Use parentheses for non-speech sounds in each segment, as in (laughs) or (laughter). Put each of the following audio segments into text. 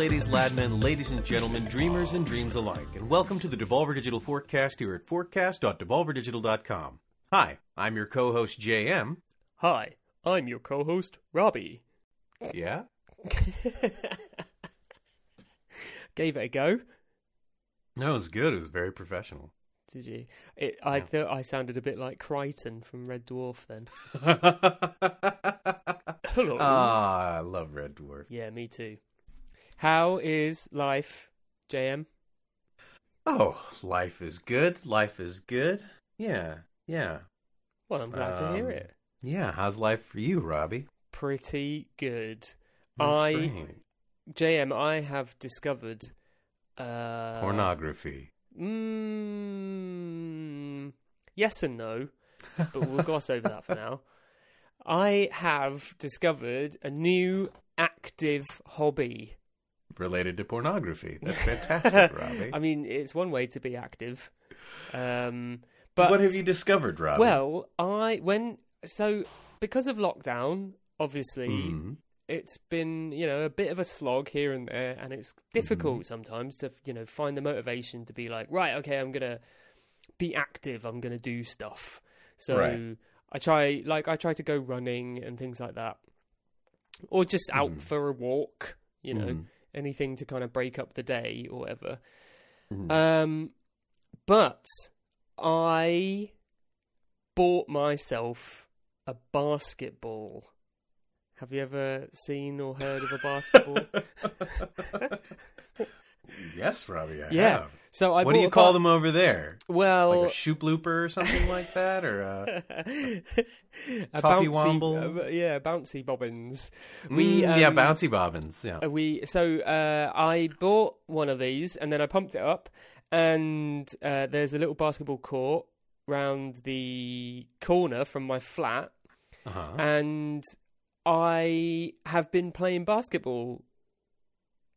ladies, ladmen, ladies and gentlemen, dreamers and dreams alike, and welcome to the Devolver Digital Forecast here at forecast.devolverdigital.com. Hi, I'm your co-host JM. Hi, I'm your co-host Robbie. Yeah? (laughs) Gave it a go. No, it was good. It was very professional. Did you? It, I Yeah. thought I sounded a bit like Kryten from Red Dwarf then. (laughs) Hello. Ah, I love Red Dwarf. yeah, me too. How is life, JM? Oh, life is good. Life is good. Yeah, yeah, Well, I'm glad to hear Um, it. yeah. How's life for you, Robbie? Pretty good. That's I great. JM, I have discovered uh, Pornography. Mm, yes and no, (laughs) but we'll gloss over that for now. I have discovered a new active hobby. Related to pornography. That's (laughs) fantastic, Robbie. I mean, it's one way to be active. Um, but what have you discovered, Robbie? Well, I when so because of lockdown, obviously Mhm. it's been you know a bit of a slog here and there, and it's difficult Mm-hmm. sometimes to you know find the motivation to be like, right, okay, I'm gonna be active. I'm gonna do stuff. So Right. I try like I try to go running and things like that, or just out Mhm. for a walk. You know, Mhm. Anything to kind of break up the day or whatever. Mhm. Um, but I bought myself a basketball. Have you ever seen or heard of a basketball? (laughs) yes, Robbie. I Yeah. have. so I what do you call them over there? Well, Like a shoop looper or something like that, or uh, (laughs) a Toffee bouncy, womble? uh, yeah, bouncy bobbins. We Mm, yeah, um, bouncy bobbins. Yeah. Uh, we so uh, I bought one of these and then I pumped it up, and uh, there's a little basketball court round the corner from my flat, Uh-huh. and I have been playing basketball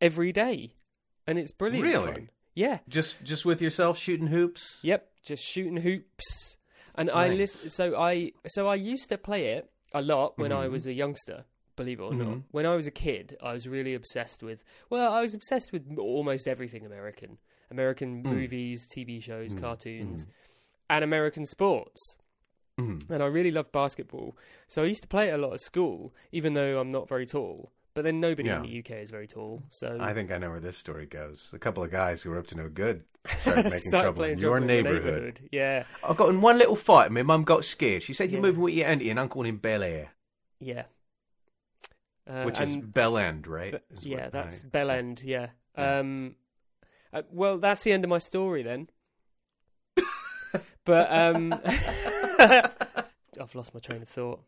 every day, and it's brilliant. Really? fun. Yeah. Just just with yourself shooting hoops. Yep. Just shooting hoops, and I Nice. listen. So I so I used to play it a lot when I Mhm. was a youngster. Believe it or not, Mhm. when I was a kid, I was really obsessed with. Well, I was obsessed with almost everything American, American Mm. movies, TV shows, Mm, cartoons, and American sports. Mhm. And I really loved basketball, so I used to play it a lot at school, even though I'm not very tall. But then nobody in the UK is very tall, so I think I know where this story goes. A couple of guys who were up to no good (laughs) started making Started trouble in your neighborhood. Yeah, I got in one little fight, and my mum got scared. She said, "You're Yeah. moving with your auntie," and I'm calling him Bel Air, yeah. Uh, which is Bell End, right? Yeah, that's I- Bell End. Yeah. Yeah. Um, uh, well, that's the end of my story then. (laughs) but um, (laughs) I've lost my train of thought.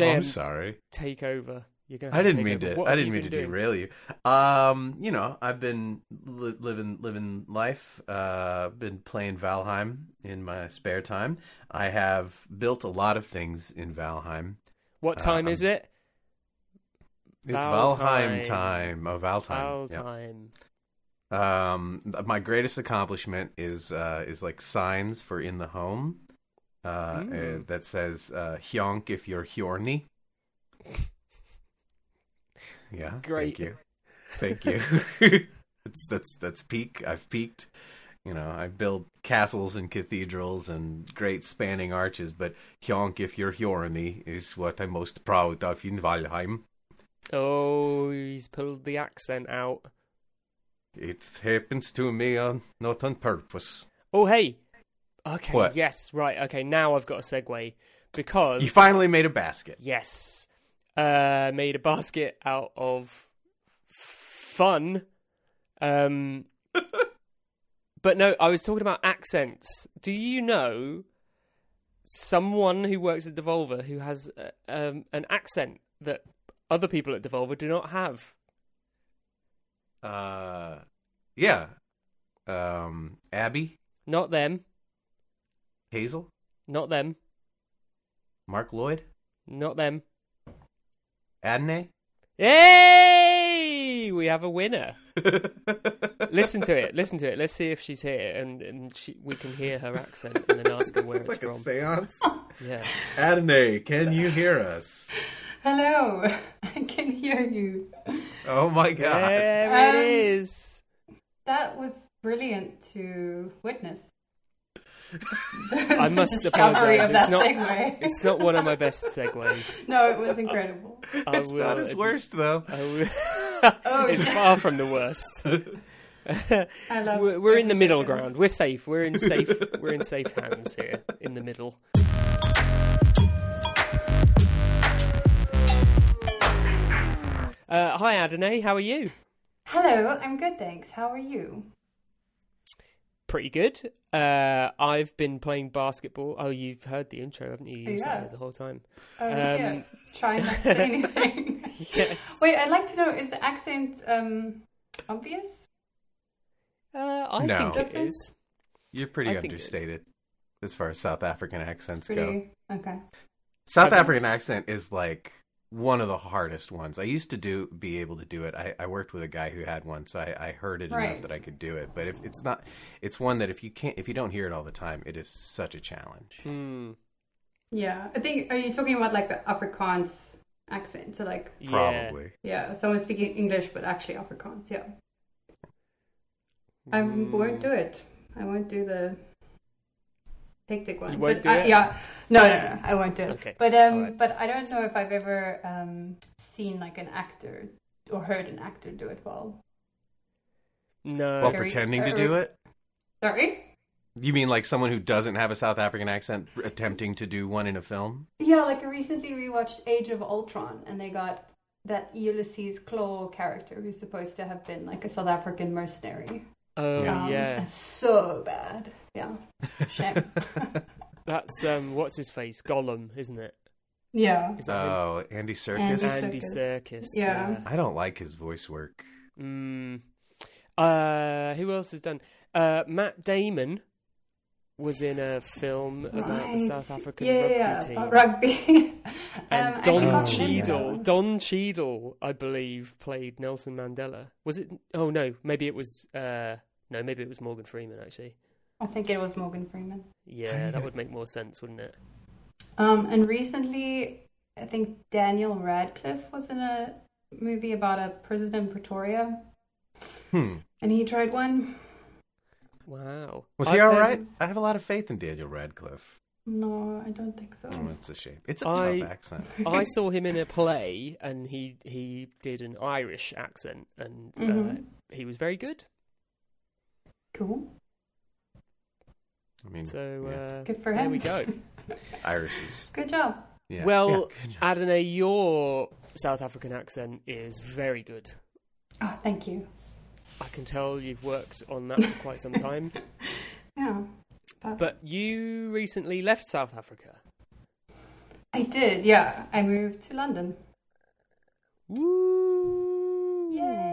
Oh, I'm sorry. take over. You're gonna. I didn't mean over. to. I didn't mean to doing? derail you. Um, you know, I've been li- living living life. Uh, been playing Valheim in my spare time. I have built a lot of things in Valheim. What time Um, is it? It's Val Valheim time. time. Oh, Val Foul time. time. Yeah. Um, my greatest accomplishment is uh, is like signs for in the home. Uh, uh, Mm. that says uh, "Hyonk if you're horny." (laughs) Yeah, Great. (laughs) Thank you, thank (laughs) you. it's that's that's peak. I've peaked. You know, I build castles and cathedrals and great spanning arches, but "Hyonk if you're horny" is what I'm most proud of in Valheim. Oh, he's pulled the accent out. It happens to me on not on purpose. Oh, hey. Okay. What? Yes. Right. Okay. Now I've got a segue because You finally made a basket. Yes. Uh, made a basket out of fun. Um, (laughs) but no, I was talking about accents. Do you know someone who works at Devolver who has uh, um, an accent that other people at Devolver do not have? Uh, yeah. Um, Abby, Not them. Hazel, Not them. Mark Lloyd, Not them. Adne. Hey! We have a winner. (laughs) listen to it. Listen to it. Let's see if she's here, and, and she, we can hear her accent, and then ask her where (laughs) it's like a from. seance. (laughs) Yeah. Adne, can you hear us? Hello, I can hear you. Oh my god. There Um, it is. That was brilliant to witness. I must (laughs) apologise. It's not. segue. (laughs) It's not one of my best segues. No, it was incredible. I It's will not his worst though. I will- (laughs) Oh, it's yeah. far from the worst. I love. we're, we're in the middle second. ground. We're safe. We're in safe. we're in safe hands here. In the middle. Uh, hi, Adonai. How are you? Hello, I'm good, thanks. How are you? Pretty good. Uh, I've been playing basketball. Oh, you've heard the intro, haven't you? You Yeah. there the whole time. Oh, Um, yeah. Try not to say (laughs) anything. Yes. Wait, I'd like to know: is the accent um obvious? Uh, I No. think it is. You're pretty I think it is. understated as far as South African accents go. Okay. South Okay. African accent is like one of the hardest ones. I used to do be able to do it. I, I worked with a guy who had one, so I, I heard it Right. enough that I could do it. But if it's not, it's one that if you can't, if you don't hear it all the time, it is such a challenge. Hmm. Yeah, I think. Are you talking about like the Afrikaans accent? So like, Yeah. Probably. yeah, someone speaking English but actually Afrikaans. Yeah, I Hmm. won't do it. I won't do the hectic one. You won't but do I, it? Yeah, no, no, no, I won't do it. Okay. But um, Alright. but I don't know if I've ever um seen like an actor or heard an actor do it well. No. While Very- pretending to do it. Sorry. You mean like someone who doesn't have a South African accent attempting to do one in a film? Yeah, like I recently rewatched Age of Ultron, and they got that Ulysses Klaue character who's supposed to have been like a South African mercenary. Oh Yeah. yeah. Um, so bad. Yeah, shame. (laughs) That's um. What's his face? Gollum, isn't it? yeah. Is that him? Oh, Andy Serkis. Andy- Andy Serkis. Serkis. Yeah. I don't like his voice work. Mm. Uh, who else has done? Uh, Matt Damon was in a film about the South African yeah, rugby yeah, team. about rugby. (laughs) And Um, Don actually Oh, remember Cheadle, one. Don Cheadle, I believe, played Nelson Mandela. Was it? Oh no, maybe it was. Uh, no, maybe it was Morgan Freeman. Actually, I think it was Morgan Freeman. yeah, that would make more sense, wouldn't it? Um, and recently, I think Daniel Radcliffe was in a movie about a prison in Pretoria, Hmm. and he tried one. Wow. Was I've he all heard- right? I have a lot of faith in Daniel Radcliffe. No, I don't think so. Oh, it's a shame. It's a I- tough accent. (laughs) I saw him in a play, and he he did an Irish accent, and uh, Mhm. he was very good. Cool. I mean, So yeah. uh, Good for there him. we go. (laughs) Irish is. Good job. Yeah. Well, yeah, good job. Adonai, your South African accent is very good. Oh, thank you. I can tell you've worked on that for quite some time. (laughs) Yeah. But you recently left South Africa. I did, yeah. I moved to London. Woo! Yay!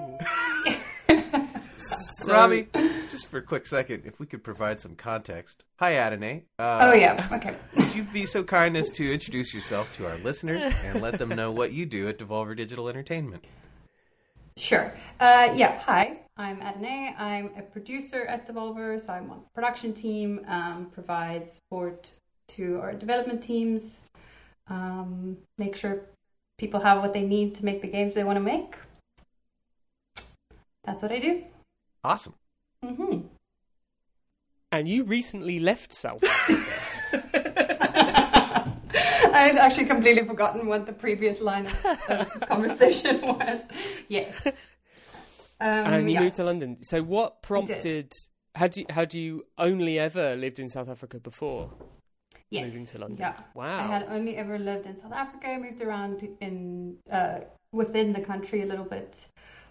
So, Robbie, just for a quick second, if we could provide some context. Hi, Adonai. Uh, oh, yeah. Okay. Would you be so kind as to introduce yourself to our listeners (laughs) and let them know what you do at Devolver Digital Entertainment? Sure. Uh, yeah, hi. I'm Adene. I'm a producer at Devolver, so I'm on the production team, um, provide support to our development teams, um, make sure people have what they need to make the games they want to make. That's what I do. Awesome. hmm and you recently left South (laughs) Africa. I had actually completely forgotten what the previous line of, of (laughs) conversation was. Yes. Um, and you yeah. moved to London. So what prompted? Had you had you only ever lived in South Africa before yes. moving to London? Yeah. Wow. I had only ever lived in South Africa. I moved around in uh, within the country a little bit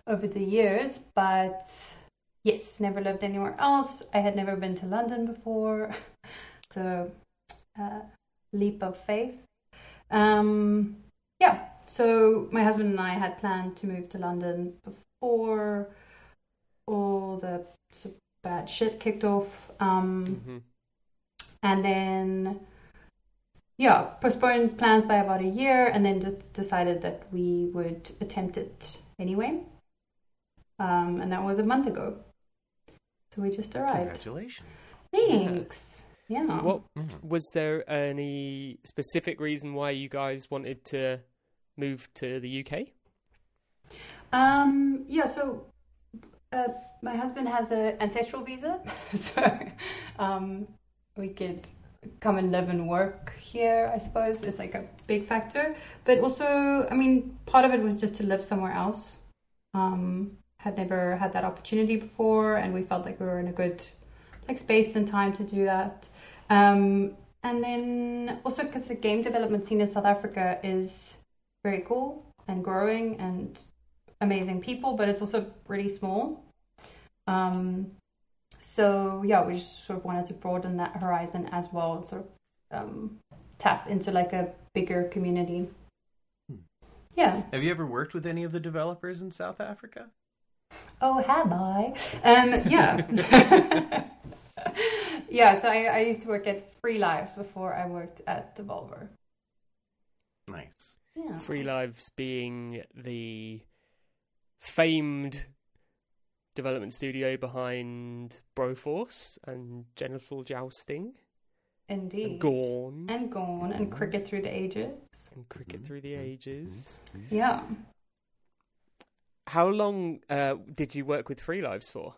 over the years, but yes, never lived anywhere else. I had never been to London before, (laughs) so uh, leap of faith. Um, yeah, so my husband and I had planned to move to London before all the bad shit kicked off. Um, Mhm. and then yeah postponed plans by about a year and then just decided that we would attempt it anyway um, and that was a month ago so we just arrived Congratulations. thanks yeah, What Mm. was there any specific reason why you guys wanted to move to the UK? Um, yeah, so uh, my husband has an ancestral visa, (laughs) so um, we could come and live and work here. I suppose is like a big factor, but also, I mean, part of it was just to live somewhere else. Um, had never had that opportunity before, and we felt like we were in a good like space and time to do that. Um, and then also because the game development scene in South Africa is very cool and growing and amazing people, but it's also pretty small. Um, so yeah, we just sort of wanted to broaden that horizon as well, sort of um, tap into like a bigger community. Yeah. Have you ever worked with any of the developers in South Africa? Oh, have I? Um, yeah. (laughs) yeah, so I, I used to work at Free Lives before I worked at Devolver. Nice. Yeah. Free Lives being the famed development studio behind Broforce and Genital Jousting Indeed. and Gorn And Gorn and Cricket Through the Ages. and Cricket Through the Ages. Yeah. How long uh, did you work with Free Lives for?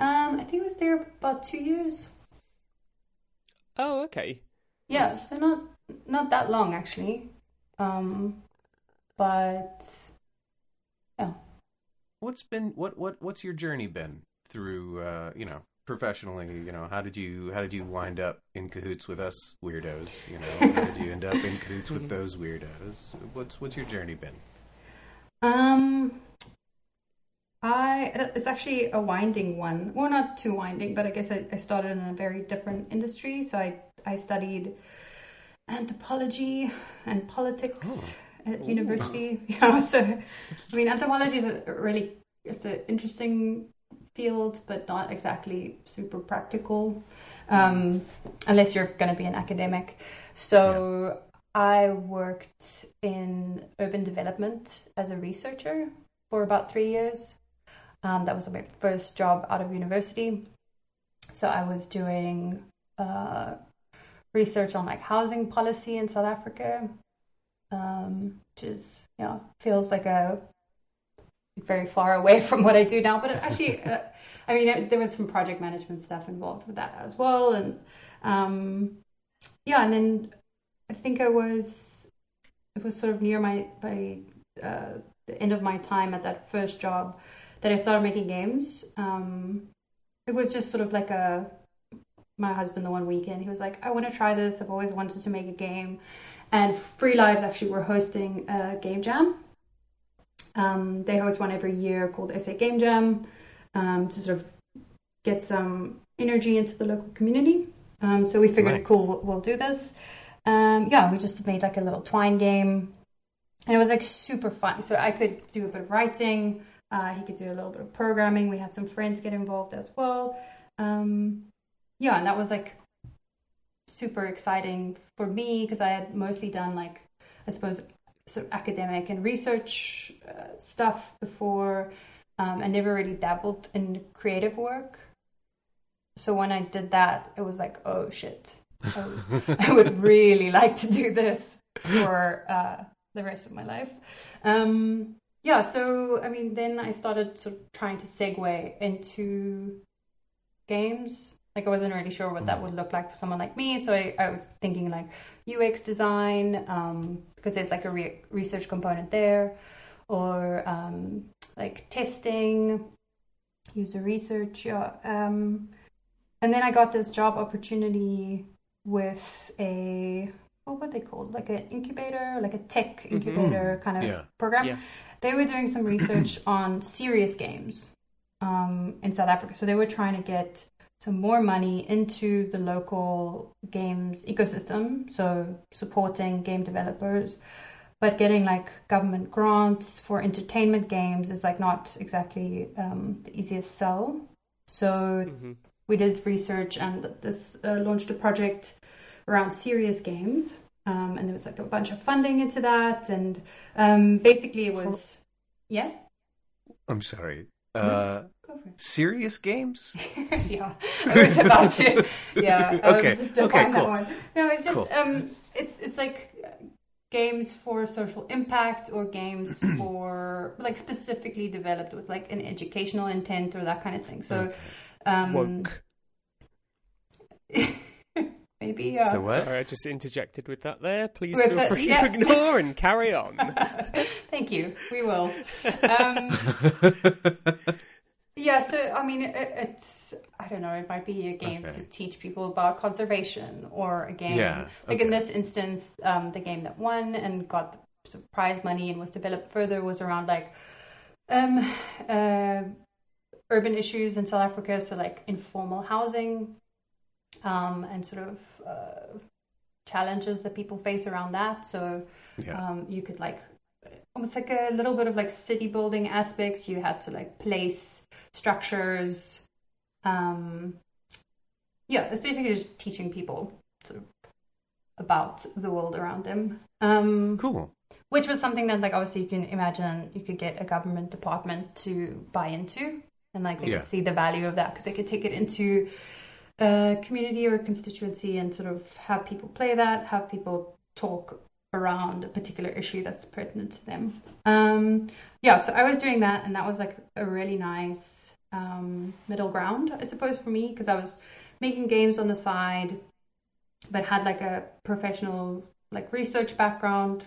Um, I think I was there about two years. Oh, okay. Yeah, so not not that long actually. Um, but yeah. What's been what what what's your journey been through uh, you know professionally? You know how did you how did you wind up in cahoots with us weirdos? You know how did you end up in cahoots with (laughs) those weirdos? What's what's your journey been? Um, I it's actually a winding one. Well, not too winding, but I guess I, I started in a very different industry. So I I studied anthropology and politics Oh. at university. (laughs) Yeah, so I mean, anthropology is a really it's an interesting field, but not exactly super practical, um, unless you're going to be an academic. So I worked in urban development as a researcher for about three years. Um, that was my first job out of university. So I was doing uh, research on like housing policy in South Africa, um, which is you know feels like a very far away (laughs) from what I do now. But actually, uh, I mean, it, there was some project management stuff involved with that as well, and um, yeah, and then I think I was it was sort of near my by uh, the end of my time at that first job that I started making games. Um, it was just sort of like a my husband the one weekend he was like I want to try this. I've always wanted to make a game. And Free Lives actually were hosting a game jam. Um, they host one every year called SA Game Jam um, to sort of get some energy into the local community. Um, so we figured Nice. cool we'll, we'll do this. Um, yeah we just made like a little twine game. And it was like super fun. So I could do a bit of writing uh, he could do a little bit of programming we had some friends get involved as well um, yeah, and that was like super exciting for me because I had mostly done like I suppose sort of academic and research uh, stuff before. Um, I never really dabbled in creative work. So when I did that, it was like, oh shit, I would, (laughs) I would really like to do this for uh, the rest of my life. Um, yeah, so I mean, then I started sort of trying to segue into games. Like I wasn't really sure what that would look like for someone like me, so I, I was thinking like UX design um, because there's like a re- research component there, or um, like testing, user research. Yeah. Um, and then I got this job opportunity with a what were they called? Like an incubator, like a tech incubator kind of Yeah. program. Yeah. They were doing some research (clears throat) on serious games um, in South Africa. So they were trying to get some more money into the local games ecosystem, so supporting game developers. But getting like government grants for entertainment games is like not exactly um, the easiest sell. So mm-hmm. we did research and this uh, launched a project around serious games. Um, and there was like a bunch of funding into that, and um, basically it was, yeah, I'm sorry. Uh, go for it. serious games? (laughs) (laughs) yeah, I was about to. Yeah. Okay, Just okay, cool. one. No, it's just Cool. um, it's it's like games for social impact or games (clears throat) for like specifically developed with like an educational intent or that kind of thing. So Okay. um, Woke. (laughs) maybe uh, So what? Sorry, I just interjected with that there. Please With feel it, free yeah. to ignore and (laughs) carry on. Thank you. We will. Um, (laughs) yeah. So I mean, it, it's I don't know. It might be a game Okay. to teach people about conservation, or a game Yeah, like in this instance, um, the game that won and got the prize money and was developed further was around like um, uh, urban issues in South Africa. So like informal housing, um, and sort of uh, challenges that people face around that. So yeah. um, you could like almost like a little bit of like city building aspects. You had to like place structures. Um, yeah, it's basically just teaching people sort of about the world around them. Um, cool. which was something that like obviously you can imagine you could get a government department to buy into and like they Yeah. could see the value of that because they could take it into a community or a constituency and sort of have people play that have people talk around a particular issue that's pertinent to them. Um yeah so i was doing that and that was like a really nice um middle ground i suppose for me because i was making games on the side but had like a professional like research background.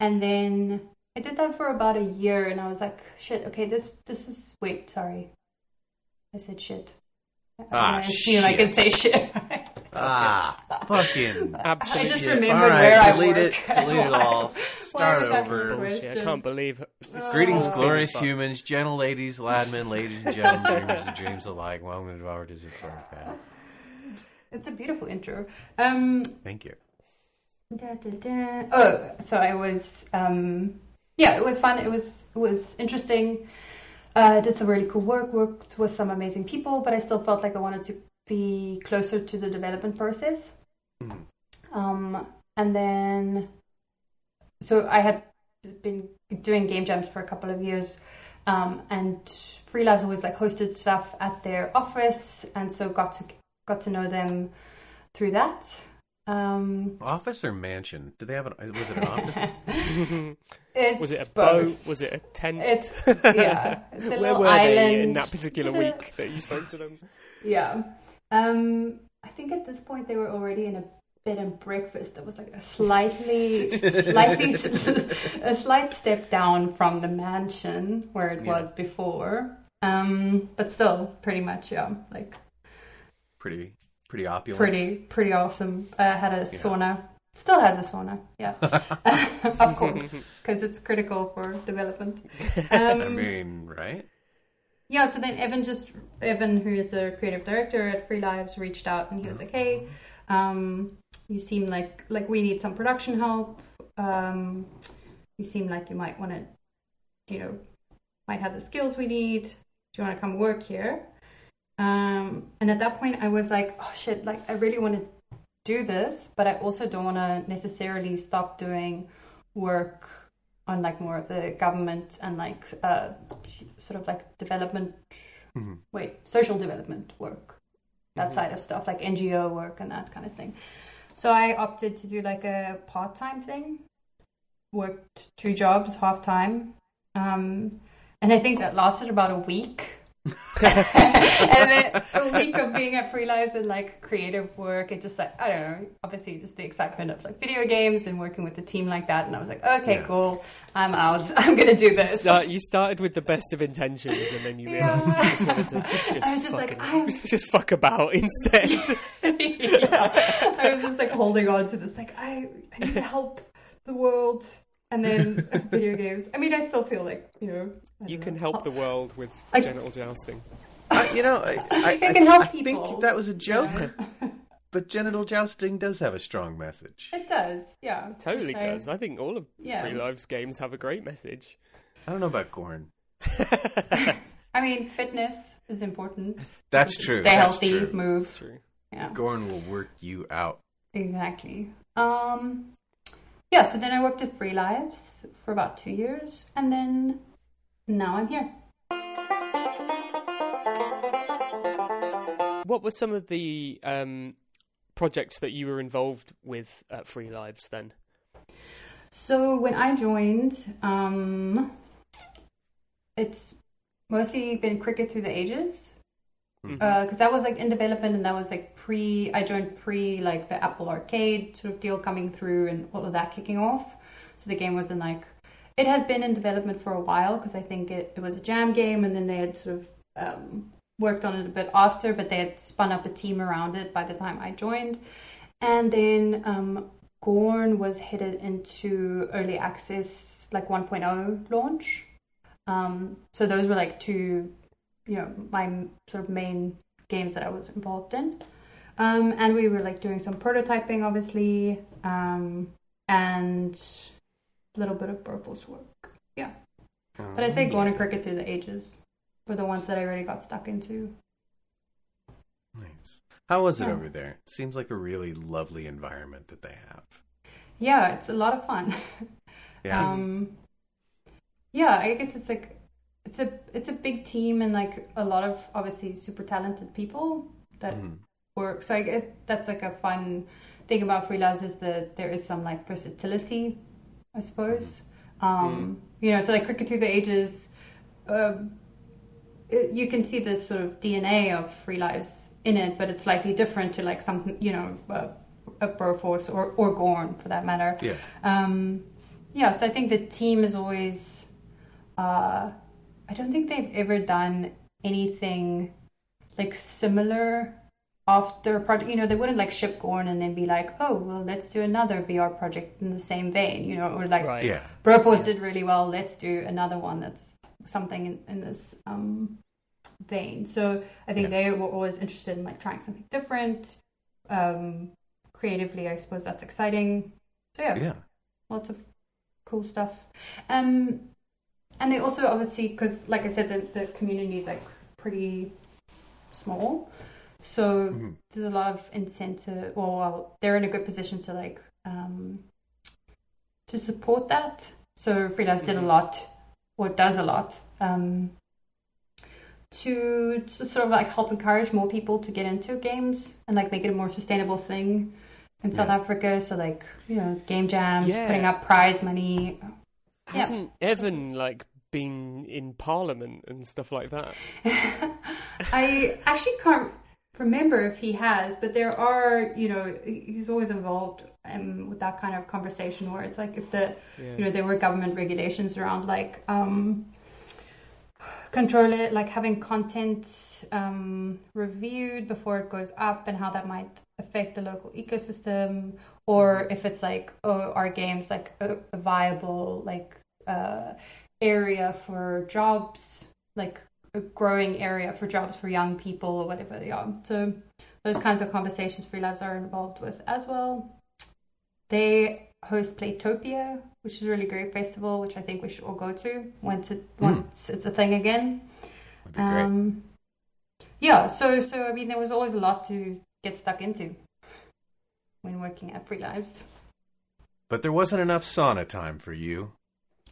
And then I did that for about a year, and I was like, "Shit, okay, this this is wait, sorry, I said shit. Ah, I assume I can say shit. ah, fucking. Absolutely. I just shit. remembered right, where delete I work. It, delete it (laughs) all. Start over. Bullshit. I can't believe. this Greetings, glorious is humans, gentle ladies, ladmen, ladies and gentlemen, dreamers and dreams alike. Welcome to our Disney podcast. It's a beautiful intro. Um, Thank you. Da, da, da. Oh, so I was, um, yeah, it was fun. It was it was interesting. Uh, did some really cool work. Worked with some amazing people, but I still felt like I wanted to be closer to the development process. Mhm. Um, and then, so I had been doing game jams for a couple of years, um, and Free Lives always like hosted stuff at their office, and so got to got to know them through that. Um, Office or mansion? Did they have an? Was it an office? (laughs) Was it a both. boat? Was it a tent? It's (laughs) yeah. It's a Where were island. they in that particular week that you spoke to them? Yeah. Um, I think at this point they were already in a bed and breakfast that was like a slightly, (laughs) slightly, a slight step down from the mansion where it Yeah. was before. Um, but still, pretty much, yeah, like Pretty, pretty opulent. pretty, pretty awesome. Uh, had a sauna. Still has a sauna, yeah, (laughs) (laughs) of course, because it's critical for development. (laughs) Um, I mean, right? Yeah, so then Evan just Evan, who is a creative director at Free Lives, reached out and he was like, "Hey, um, you seem like like we need some production help. Um, you seem like you might want to, you know, might have the skills we need. Do you want to come work here?" Um, and at that point, I was like, "Oh shit! Like I really want to do this, but I also don't want to necessarily stop doing work." on like more of the government and like uh, sort of like development, Mhm. wait, social development work, that side of stuff, like NGO work and that kind of thing. So I opted to do like a part time thing, worked two jobs half time, um, and I think that lasted about a week. (laughs) and then a (laughs) week of being at Free Lives and like creative work and just like I don't know, obviously just the excitement of like video games and working with a team like that. And I was like, okay, Yeah. cool, I'm out. (laughs) I'm gonna do this. Start, you started with the best of intentions, and then you Yeah. realised you just wanted to just, I was just like, I'm- just fuck about instead. yeah. I was just like holding on to this, like I, I need to help the world. And then (laughs) video games. I mean, I still feel like you know. You don't can know. help the world with I- genital jousting. I, you know, I, (laughs) I, I can help I people. think that was a joke, Yeah. (laughs) but genital jousting does have a strong message. It does, yeah. Totally Which does. I think all of Yeah. Free Lives games have a great message. I don't know about Gorn. I mean, fitness is important. That's true. Stay That's healthy, true. move. It's true. Yeah, Gorn will work you out. exactly. Um, yeah. So then I worked at Free Lives for about two years, and then now I'm here. What were some of the um, projects that you were involved with at Free Lives then? So when I joined, um, it's mostly been cricket through the ages Because that was like in development and that was like pre i joined pre like the apple arcade sort of deal coming through and all of that kicking off. So the game was in like it had been in development for a while because i think it, it was a jam game and then they had sort of um, worked on it a bit after but they had spun up a team around it by the time i joined. And then um, gorn was headed into early access like 1.0 launch. Um, so those were like two you know my sort of main games that I was involved in. Um, and we were like doing some prototyping, obviously, um, and a little bit of Broforce work. Yeah. But I'd say Gorn and Cricket through the ages were the ones that I really got stuck into. Nice. How was it Yeah. over there? It seems like a really lovely environment that they have. Yeah, it's a lot of fun. (laughs) Yeah. Um, yeah, I guess it's like it's a it's a big team and like a lot of obviously super talented people that Mhm. work. So I guess that's like a fun thing about Free Lives is that there is some like versatility, I suppose. Um, You know, so like Cricket Through the Ages, um, it, you can see the sort of DNA of Free Lives in it, but it's slightly different to like some, you know, uh, a Broforce or or Gorn for that matter. Yeah. Um, yeah, so I think the team is always. Uh, I don't think they've ever done anything like similar after a project. You know, they wouldn't like ship Gorn and then be like, oh, well, let's do another VR project in the same vein. You know, or like Right. Yeah. Broforce did really well. Let's do another one that's something in, in this um, vein. So I think Yeah. they were always interested in like trying something different. Um, creatively, I suppose that's exciting. So yeah, Yeah. lots of cool stuff. Um, and they also obviously because, like I said, the, the community is like pretty small, so Mhm. there's a lot of incentive. Well, well, they're in a good position to like um, to support that. So Free Lives did a Mhm. lot, or does a lot, um, to, to sort of like help encourage more people to get into games and like make it a more sustainable thing in South Yeah. Africa. So like you know, game jams, Yeah. putting up prize money. Yeah. Hasn't Evan like been in Parliament and stuff like that? (laughs) I actually can't remember if he has, but there are, you know, he's always involved um, with that kind of conversation where it's like if the, Yeah. you know, there were government regulations around like um, control it, like having content um, reviewed before it goes up and how that might affect the local ecosystem, or if it's like, oh, are games like a, a viable like uh, area for jobs, like a growing area for jobs for young people or whatever they are. So those kinds of conversations Free Lives are involved with as well. They host Playtopia, which is a really great festival, which I think we should all go to once it once it's a thing again. Um, yeah, so so I mean there was always a lot to get stuck into when working at Free Lives. But there wasn't enough sauna time for you.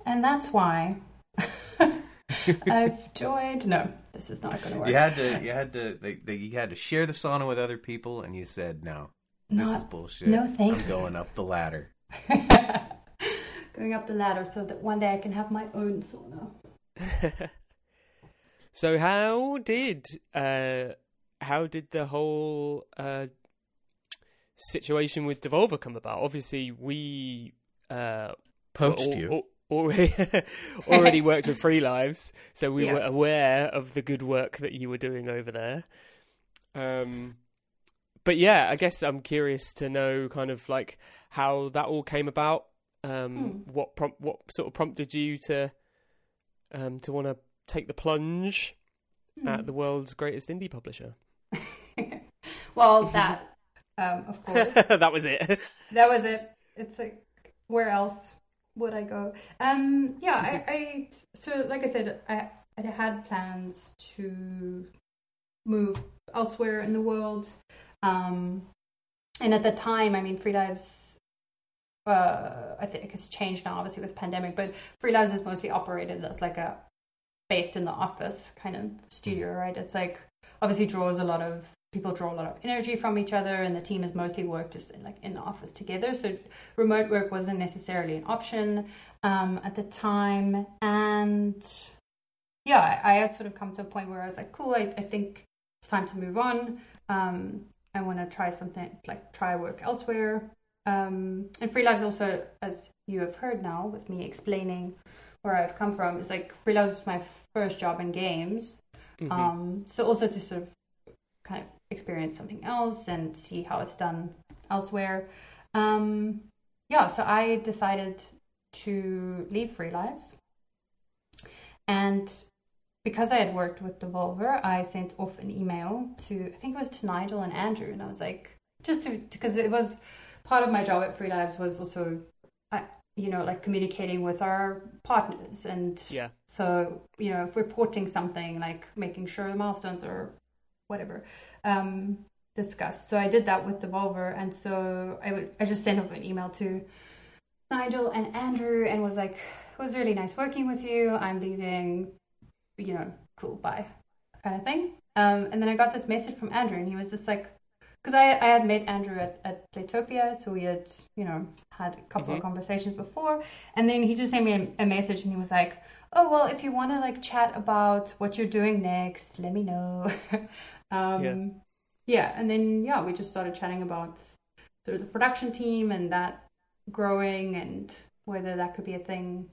And that's why (laughs) I've joined no, this is not gonna work. You had to. You had to. They, they, you had to share the sauna with other people, and you said no. This is bullshit. no, thank I'm going up the ladder. (laughs) going up the ladder so that one day I can have my own sauna. (laughs) so how did uh how did the whole uh situation with Devolver come about? Obviously, we uh Poached al- you. al- already (laughs) already worked with Free Lives, so we Yeah. were aware of the good work that you were doing over there. Um, but yeah, I guess I'm curious to know kind of like how that all came about. Um, What prompt, what sort of prompted you to um, to want to take the plunge Hmm. at the world's greatest indie publisher? Well, that, um, of (laughs) course, that was it. that was it. It's like, where else would I go? Um, yeah, I, I, so like I said, I, I had plans to move elsewhere in the world. Um, and at the time, I mean, Free Lives, uh, I think it's changed now, obviously with pandemic, but Free Lives is mostly operated as like a based in the office kind of studio, right? It's like obviously draws a lot of people draw a lot of energy from each other, and the team has mostly worked just in, like in the office together. So remote work wasn't necessarily an option um, at the time, and yeah, I, I, had sort of come to a point where I was like, cool, I, I think it's time to move on. Um, I want to try something like try work elsewhere. Um, and Free Lives also, as you have heard now, with me explaining where I've come from, is like Free Lives was my first job in games. Mm-hmm. Um, so also to sort of kind of experience something else and see how it's done elsewhere. Um, yeah, so I decided to leave Free Lives. And because I had worked with Devolver, I sent off an email to, I think it was to Nigel and Andrew. And I was like, just to, because it was part of my job at Free Lives was also, you know, like communicating with our partners. And yeah. so, you know, if we're porting something, like making sure the milestones are whatever um, discussed. So I did that with Devolver, and so I would I just sent off an email to Nigel and Andrew and was like, it was really nice working with you. I'm leaving, you know, cool, bye, kind of thing. Um, and then I got this message from Andrew, and he was just like, because I, I had met Andrew at, at Playtopia, so we had, you know, had a couple mm-hmm. of conversations before. And then he just sent me a, a message, and he was like, oh well if you want to like chat about what you're doing next let me know (laughs) um, yeah. yeah and then yeah we just started chatting about sort of the production team and that growing and whether that could be a thing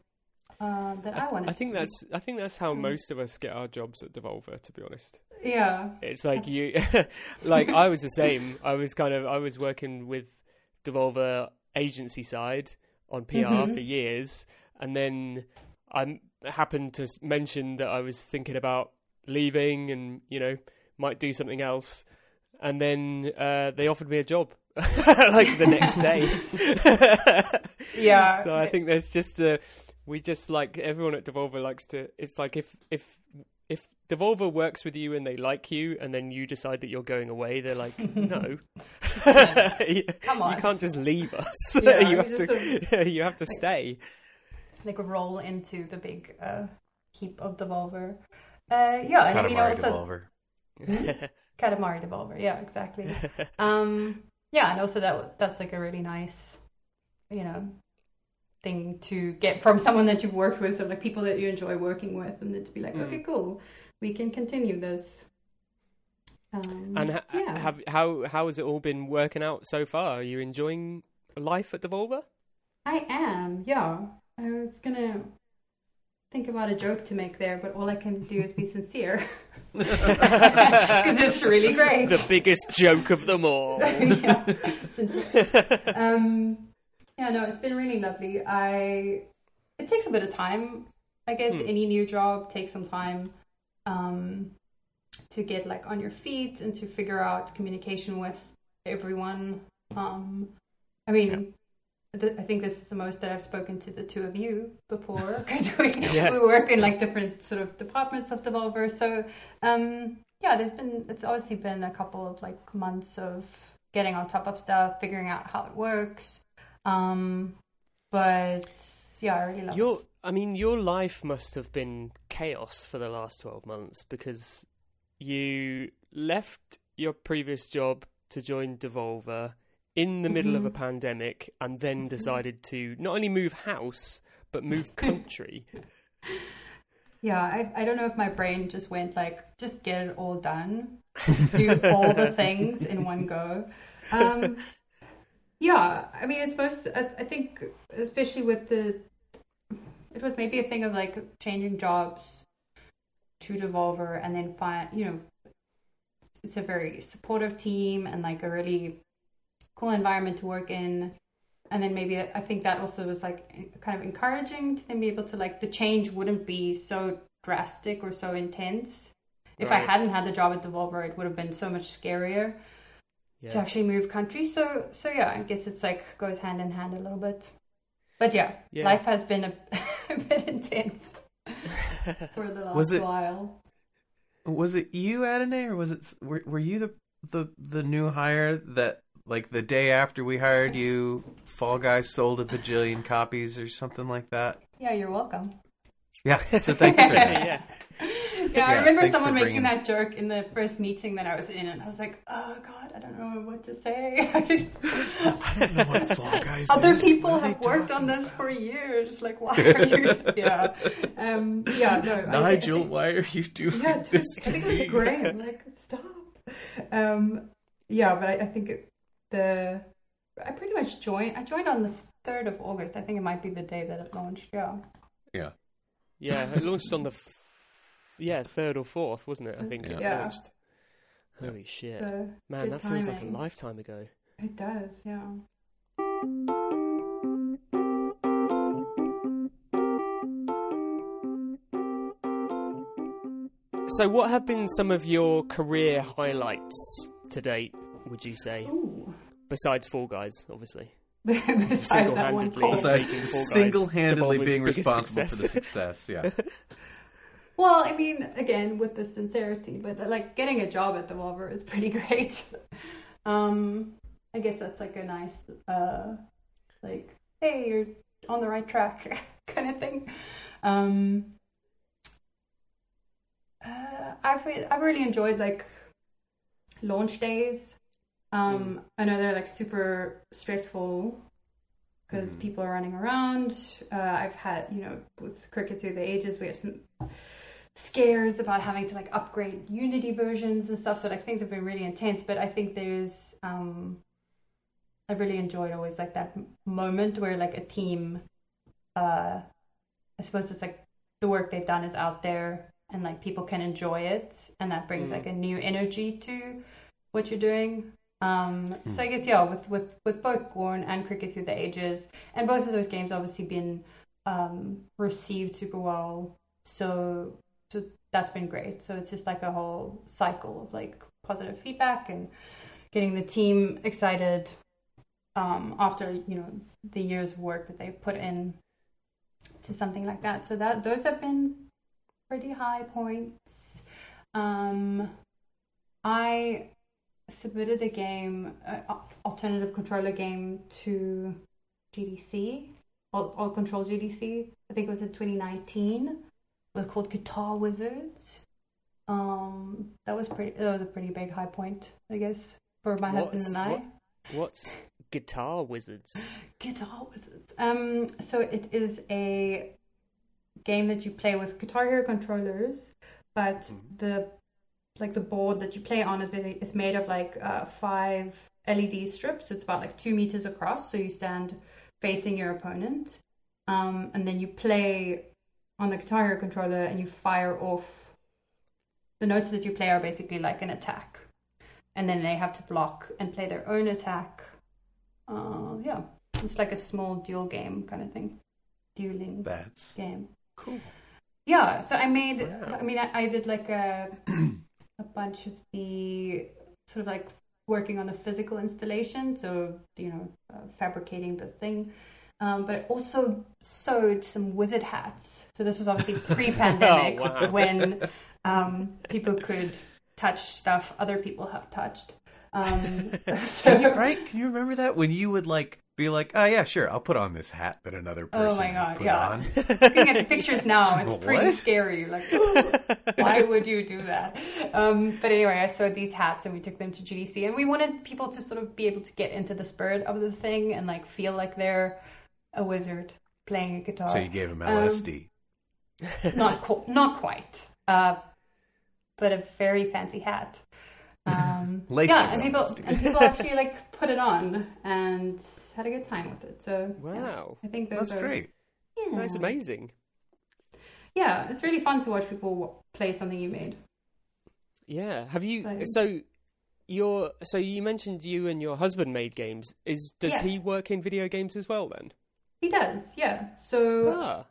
uh, that I, I wanted. I think that's I think that's how mm. most of us get our jobs at Devolver. To be honest, yeah, it's like you, (laughs) like I was the same. I was kind of I was working with Devolver agency side on PR mm-hmm. for years, and then I happened to mention that I was thinking about leaving and you know might do something else, and then uh, they offered me a job (laughs) like the next day. (laughs) yeah. (laughs) So I think there's just a we just like everyone at Devolver likes to. It's like if if if Devolver works with you and they like you, and then you decide that you're going away, they're like, no, come on, you can't just leave us. Yeah, you, have to, you have to stay like roll into the big uh, heap of devolver. Uh, yeah, Katamari and you know, also, devolver. (laughs) Hmm? Katamari devolver. Yeah, exactly. um, yeah, and also that that's like a really nice, you know, thing to get from someone that you've worked with or like people that you enjoy working with, and then to be like, mm. okay, cool, we can continue this. Um, and ha- yeah. have how how has it all been working out so far? Are you enjoying life at Devolver? I am, yeah. I was gonna think about a joke to make there, but all I can do is be sincere. (laughs) (laughs) Because it's really great. The biggest joke of them all. (laughs) yeah. Um, yeah, no, it's been really lovely. I it takes a bit of time. I guess hmm. any new job takes some time um, to get like on your feet and to figure out communication with everyone. Um, I mean, I think this is the most that I've spoken to the two of you before (laughs) because we, yeah. we work in like different sort of departments of Devolver. So um, yeah, there's been it's obviously been a couple of like months of getting on top of stuff, figuring out how it works. Um, but yeah, I really love your, it. I mean, your life must have been chaos for the last twelve months because you left your previous job to join Devolver in the middle mm-hmm. of a mm-hmm. pandemic and then mm-hmm. decided to not only move house but move (laughs) country. Yeah, I I don't know if my brain just went like just get it all done, (laughs) do all the things in one go. Um, yeah, I mean it's most I, I think especially with the it was maybe a thing of like changing jobs to Devolver and then find you know it's a very supportive team and like a really cool environment to work in and then maybe I think that also was like kind of encouraging to then be able to like the change wouldn't be so drastic or so intense. If right. I hadn't had the job at Devolver, it would have been so much scarier yeah. to actually move countries. So so yeah, I guess it's like goes hand in hand a little bit. But yeah, yeah. life has been a, (laughs) a bit intense (laughs) for the last was it, while. Was it you, Adene, or was it were, were you the the the new hire that like the day after we hired you, Fall Guys sold a bajillion copies or something like that. Yeah, you're welcome. Yeah, so thanks for (laughs) that. yeah. Yeah, I remember someone making bringing- that joke in the first meeting that I was in, and I was like, "Oh God, I don't know what to say." (laughs) I don't know what Fall Guys Other is. people What have worked on talking this for years. Like, why (laughs) are you? yeah, um, yeah. No, I- I Nigel, think- why are you doing yeah, dude, this I to think me? it was great. I'm like, stop. Um, yeah, but I, I think it, the I pretty much joined. I joined on the third of August. I think it might be the day that it launched. Yeah. Yeah. Yeah, it launched on the f- yeah third or fourth, wasn't it? I think it Yeah. launched. Holy shit, So man, good that feels like a lifetime ago. it does. Yeah. So, what have been some of your career highlights to date? Would you say, Ooh. besides Fall Guys, obviously? (laughs) Besides that one Single-handedly. call. Besides making Fall Guys single-handedly being biggest responsible for the success. success. Yeah. (laughs) Well, I mean, again, with the sincerity, but like getting a job at the Devolver is pretty (laughs) great. um, I guess that's like a nice, uh, like, hey, you're on the right track kind of thing. Um, uh, I've I've really enjoyed like launch days. Um, I know they're like super stressful because Mhm. people are running around. Uh, I've had, you know, with Cricket Through the Ages, we had some scares about having to like upgrade Unity versions and stuff. So like things have been really intense. But I think there's, um, I really enjoyed always like that moment where like a team, uh, I suppose it's like the work they've done is out there and like people can enjoy it, and that brings Mm. like a new energy to what you're doing. Um, so I guess yeah, with with with both Gorn and Cricket Through the Ages, and both of those games obviously been um, received super well. So so that's been great. So it's just like a whole cycle of like positive feedback and getting the team excited um, after you know the years of work that they put in to something like that. So that those have been pretty high points. Um, I submitted a game, uh, alternative controller game to GDC, All, Alt Control GDC. I think it was in 2019. It was called Guitar Wizards. Um, that was pretty. That was a pretty big high point, I guess, for my husband What's- and I. what- What's Guitar Wizards? Guitar Wizards. Um, so it is a game that you play with Guitar Hero controllers, but Mhm. the like the board that you play on is basically is made of like uh, five LED strips. It's about like two meters across. So you stand facing your opponent, um, and then you play on the Guitar Hero controller, and you fire off. The notes that you play are basically like an attack, and then they have to block and play their own attack. Uh, yeah, it's like a small duel game kind of thing, dueling That's game. cool. Yeah, so I made. Wow. I mean, I, I did like a (clears throat) a bunch of the sort of like working on the physical installation, so you know, uh, fabricating the thing. Um, but I also sewed some wizard hats. So this was obviously (laughs) pre-pandemic Oh, wow. when um, people could touch stuff other people have touched. Um, (laughs) (laughs) so, Can you, right? Can you remember that when you would like be like, "Oh yeah, sure, I'll put on this hat that another person Oh my has put yeah. on." (laughs) looking at pictures now, (laughs) it's pretty What? scary. Like, (laughs) why would you do that? Um, but anyway, I sewed these hats and we took them to GDC, and we wanted people to sort of be able to get into the spirit of the thing and like feel like they're a wizard playing a guitar. So you gave him Um, LSD. not qu- not quite, uh, but a very fancy hat. Um, (laughs) yeah, and people and people actually like put it on and had a good time with it. So yeah, Wow, I think those That's are great. Yeah. that's amazing. Yeah, it's really fun to watch people play something you made. Yeah. Have you? So- So, your so you mentioned you and your husband made games. Is does Yeah. he work in video games as well? Then. He does, yeah. So Ah.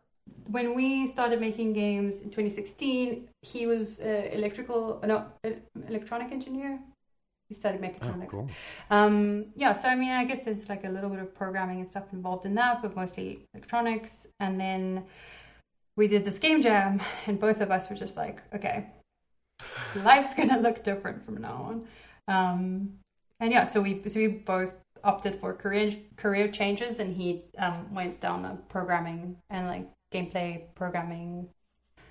When we started making games in 2016, he was uh, electrical, no, uh, electronic engineer. He studied Oh, cool. Um, yeah, so I mean, I guess there's like a little bit of programming and stuff involved in that, but mostly electronics. And then we did this game jam, and both of us were just like, okay, life's (laughs) gonna look different from now on. Um, and yeah, so we so we both opted for career career changes, and he um, went down the programming and like gameplay programming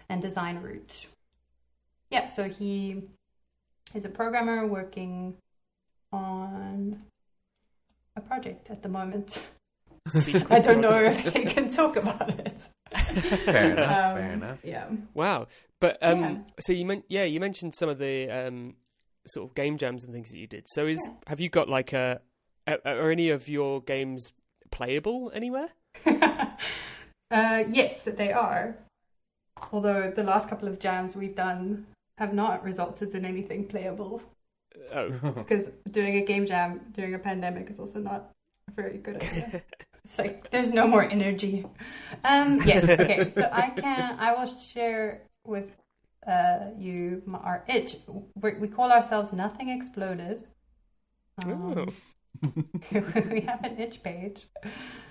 and design route. yeah, so he is a programmer working on a project at the moment. (laughs) I don't know if they can talk about it. (laughs) Fair enough. Um, fair enough. Yeah. Wow. But um, Yeah. so you meant yeah, you mentioned some of the um, sort of game jams and things that you did. So is Yeah. have you got like a, a are any of your games playable anywhere? (laughs) uh, yes, they are. Although the last couple of jams we've done have not resulted in anything playable. Oh, (laughs) Because doing a game jam during a pandemic is also not a very good idea. (laughs) it's like there's no more energy. Um, yes, okay. So I can. I will share with uh, you our itch. we we call ourselves Nothing Exploded. Um, (laughs) we have an itch page.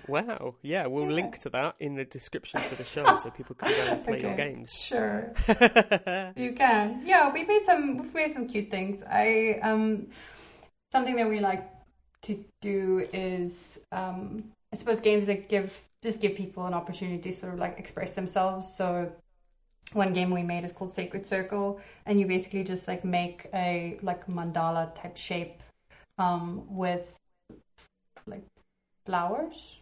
wow. Yeah, we'll Yeah. link to that in the description for the show so people can go and play your games. Sure. (laughs) You can. Yeah, we made some we've made some cute things. I um something that we like to do is um I suppose games that give just give people an opportunity to sort of like express themselves. So one game we made is called Sacred Circle and you basically just like make a like mandala type shape um with like flowers.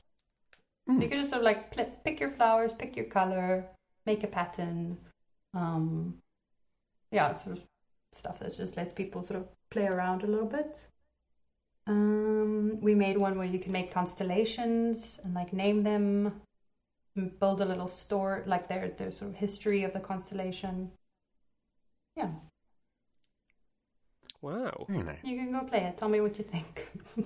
Hmm. You can just sort of like pl- pick your flowers, pick your color, make a pattern, um, yeah, sort of stuff that just lets people sort of play around a little bit. Um, we made one where you can make constellations and like name them, and build a little store, like their their sort of history of the constellation. Yeah, wow. Very nice. you can go play it. Tell me what you think. (laughs)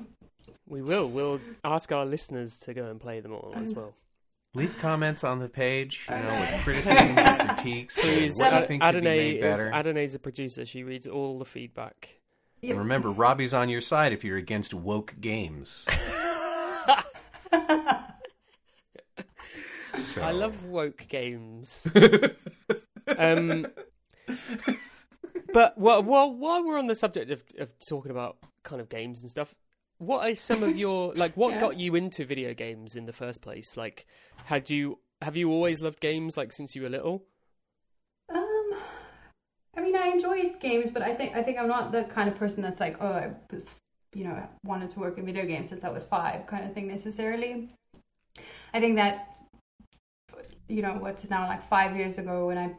We will. We'll ask our listeners to go and play them all as well. Leave comments on the page, you know, with criticisms and (laughs) critiques. Please, what you Ad- think could be Adonai made is better. Adonai's a producer. She reads all the feedback. Yep. And remember, Robbie's on your side if you're against woke games. (laughs) So, I love woke games. um, but while, while while we're on the subject of, of talking about kind of games and stuff, what are some of your (laughs) like? What Yeah. got you into video games in the first place? Like, had you have you always loved games like since you were little? Um, I mean, I enjoyed games, but I think I think I'm not the kind of person that's like, oh, I you know, wanted to work in video games since I was five, kind of thing necessarily. I think that, you know, what's now like five years ago when I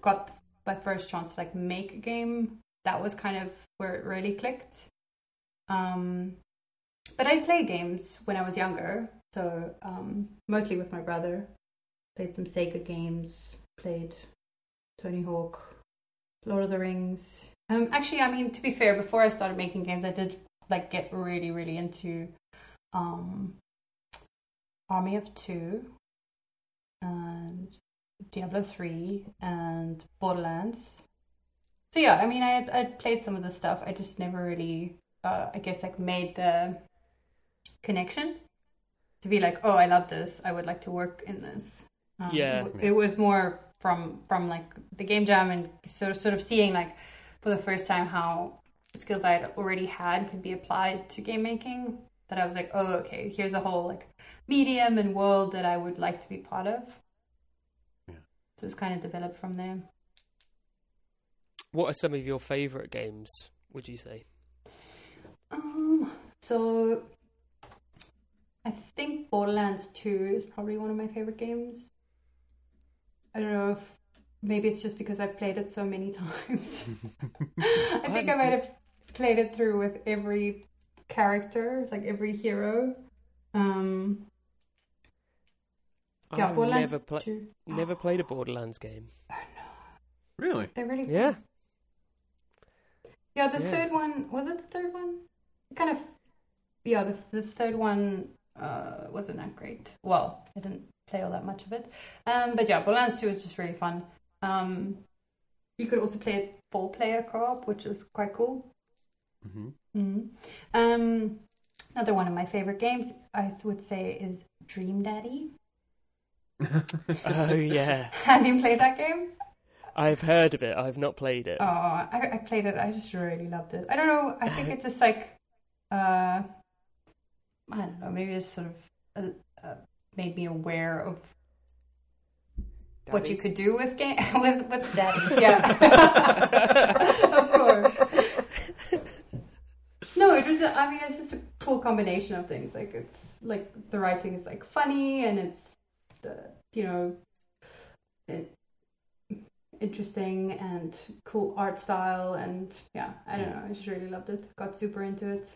got my first chance to like make a game, that was kind of where it really clicked. Um, but I played games when I was younger, so um, mostly with my brother. Played some Sega games, played Tony Hawk, Lord of the Rings. Um, actually, I mean, to be fair, before I started making games, I did like get really, really into um, Army of Two and Diablo Three and Borderlands. So yeah, I mean, I had I played some of the stuff. I just never really, uh, I guess, like made the connection to be like, oh, I love this. I would like to work in this. Um, Yeah. it, it was more from from like the game jam and sort of sort of seeing like for the first time how skills I had already had could be applied to game making. That I was like, oh, okay, here's a whole like medium and world that I would like to be part of. So it's kind of developed from there. What are some of your favorite games? Would you say? Um, so I think Borderlands 2 is probably one of my favorite games. I don't know if maybe it's just because I've played it so many (laughs) times. I think I might have played it through with every character, like every hero. Um, yeah, I've Borderlands never pla- 2. never played a Borderlands game. Oh no! Really? They're really fun. Yeah. Yeah, the Yeah. third one was it the third one? Kind of. Yeah, the the third one uh, wasn't that great. Well, I didn't play all that much of it. Um, but yeah, Borderlands Two is just really fun. Um, you could also play it four player co-op, which is quite cool. hmm hmm Um, another one of my favorite games, I would say, is Dream Daddy. (laughs) Oh yeah, Have you played that game? I've heard of it. I've not played it. Oh, I, I played it. I just really loved it. I don't know. I think it's just like, uh, I don't know. Maybe it's sort of uh, uh, made me aware of what you could do with game (laughs) with with (laughs) daddies. Yeah, of course. No, it was. a- I mean, it's just a cool combination of things. Like it's like the writing is like funny and it's the you know it, interesting and cool art style and yeah, I don't know. I just really loved it. Got super into it.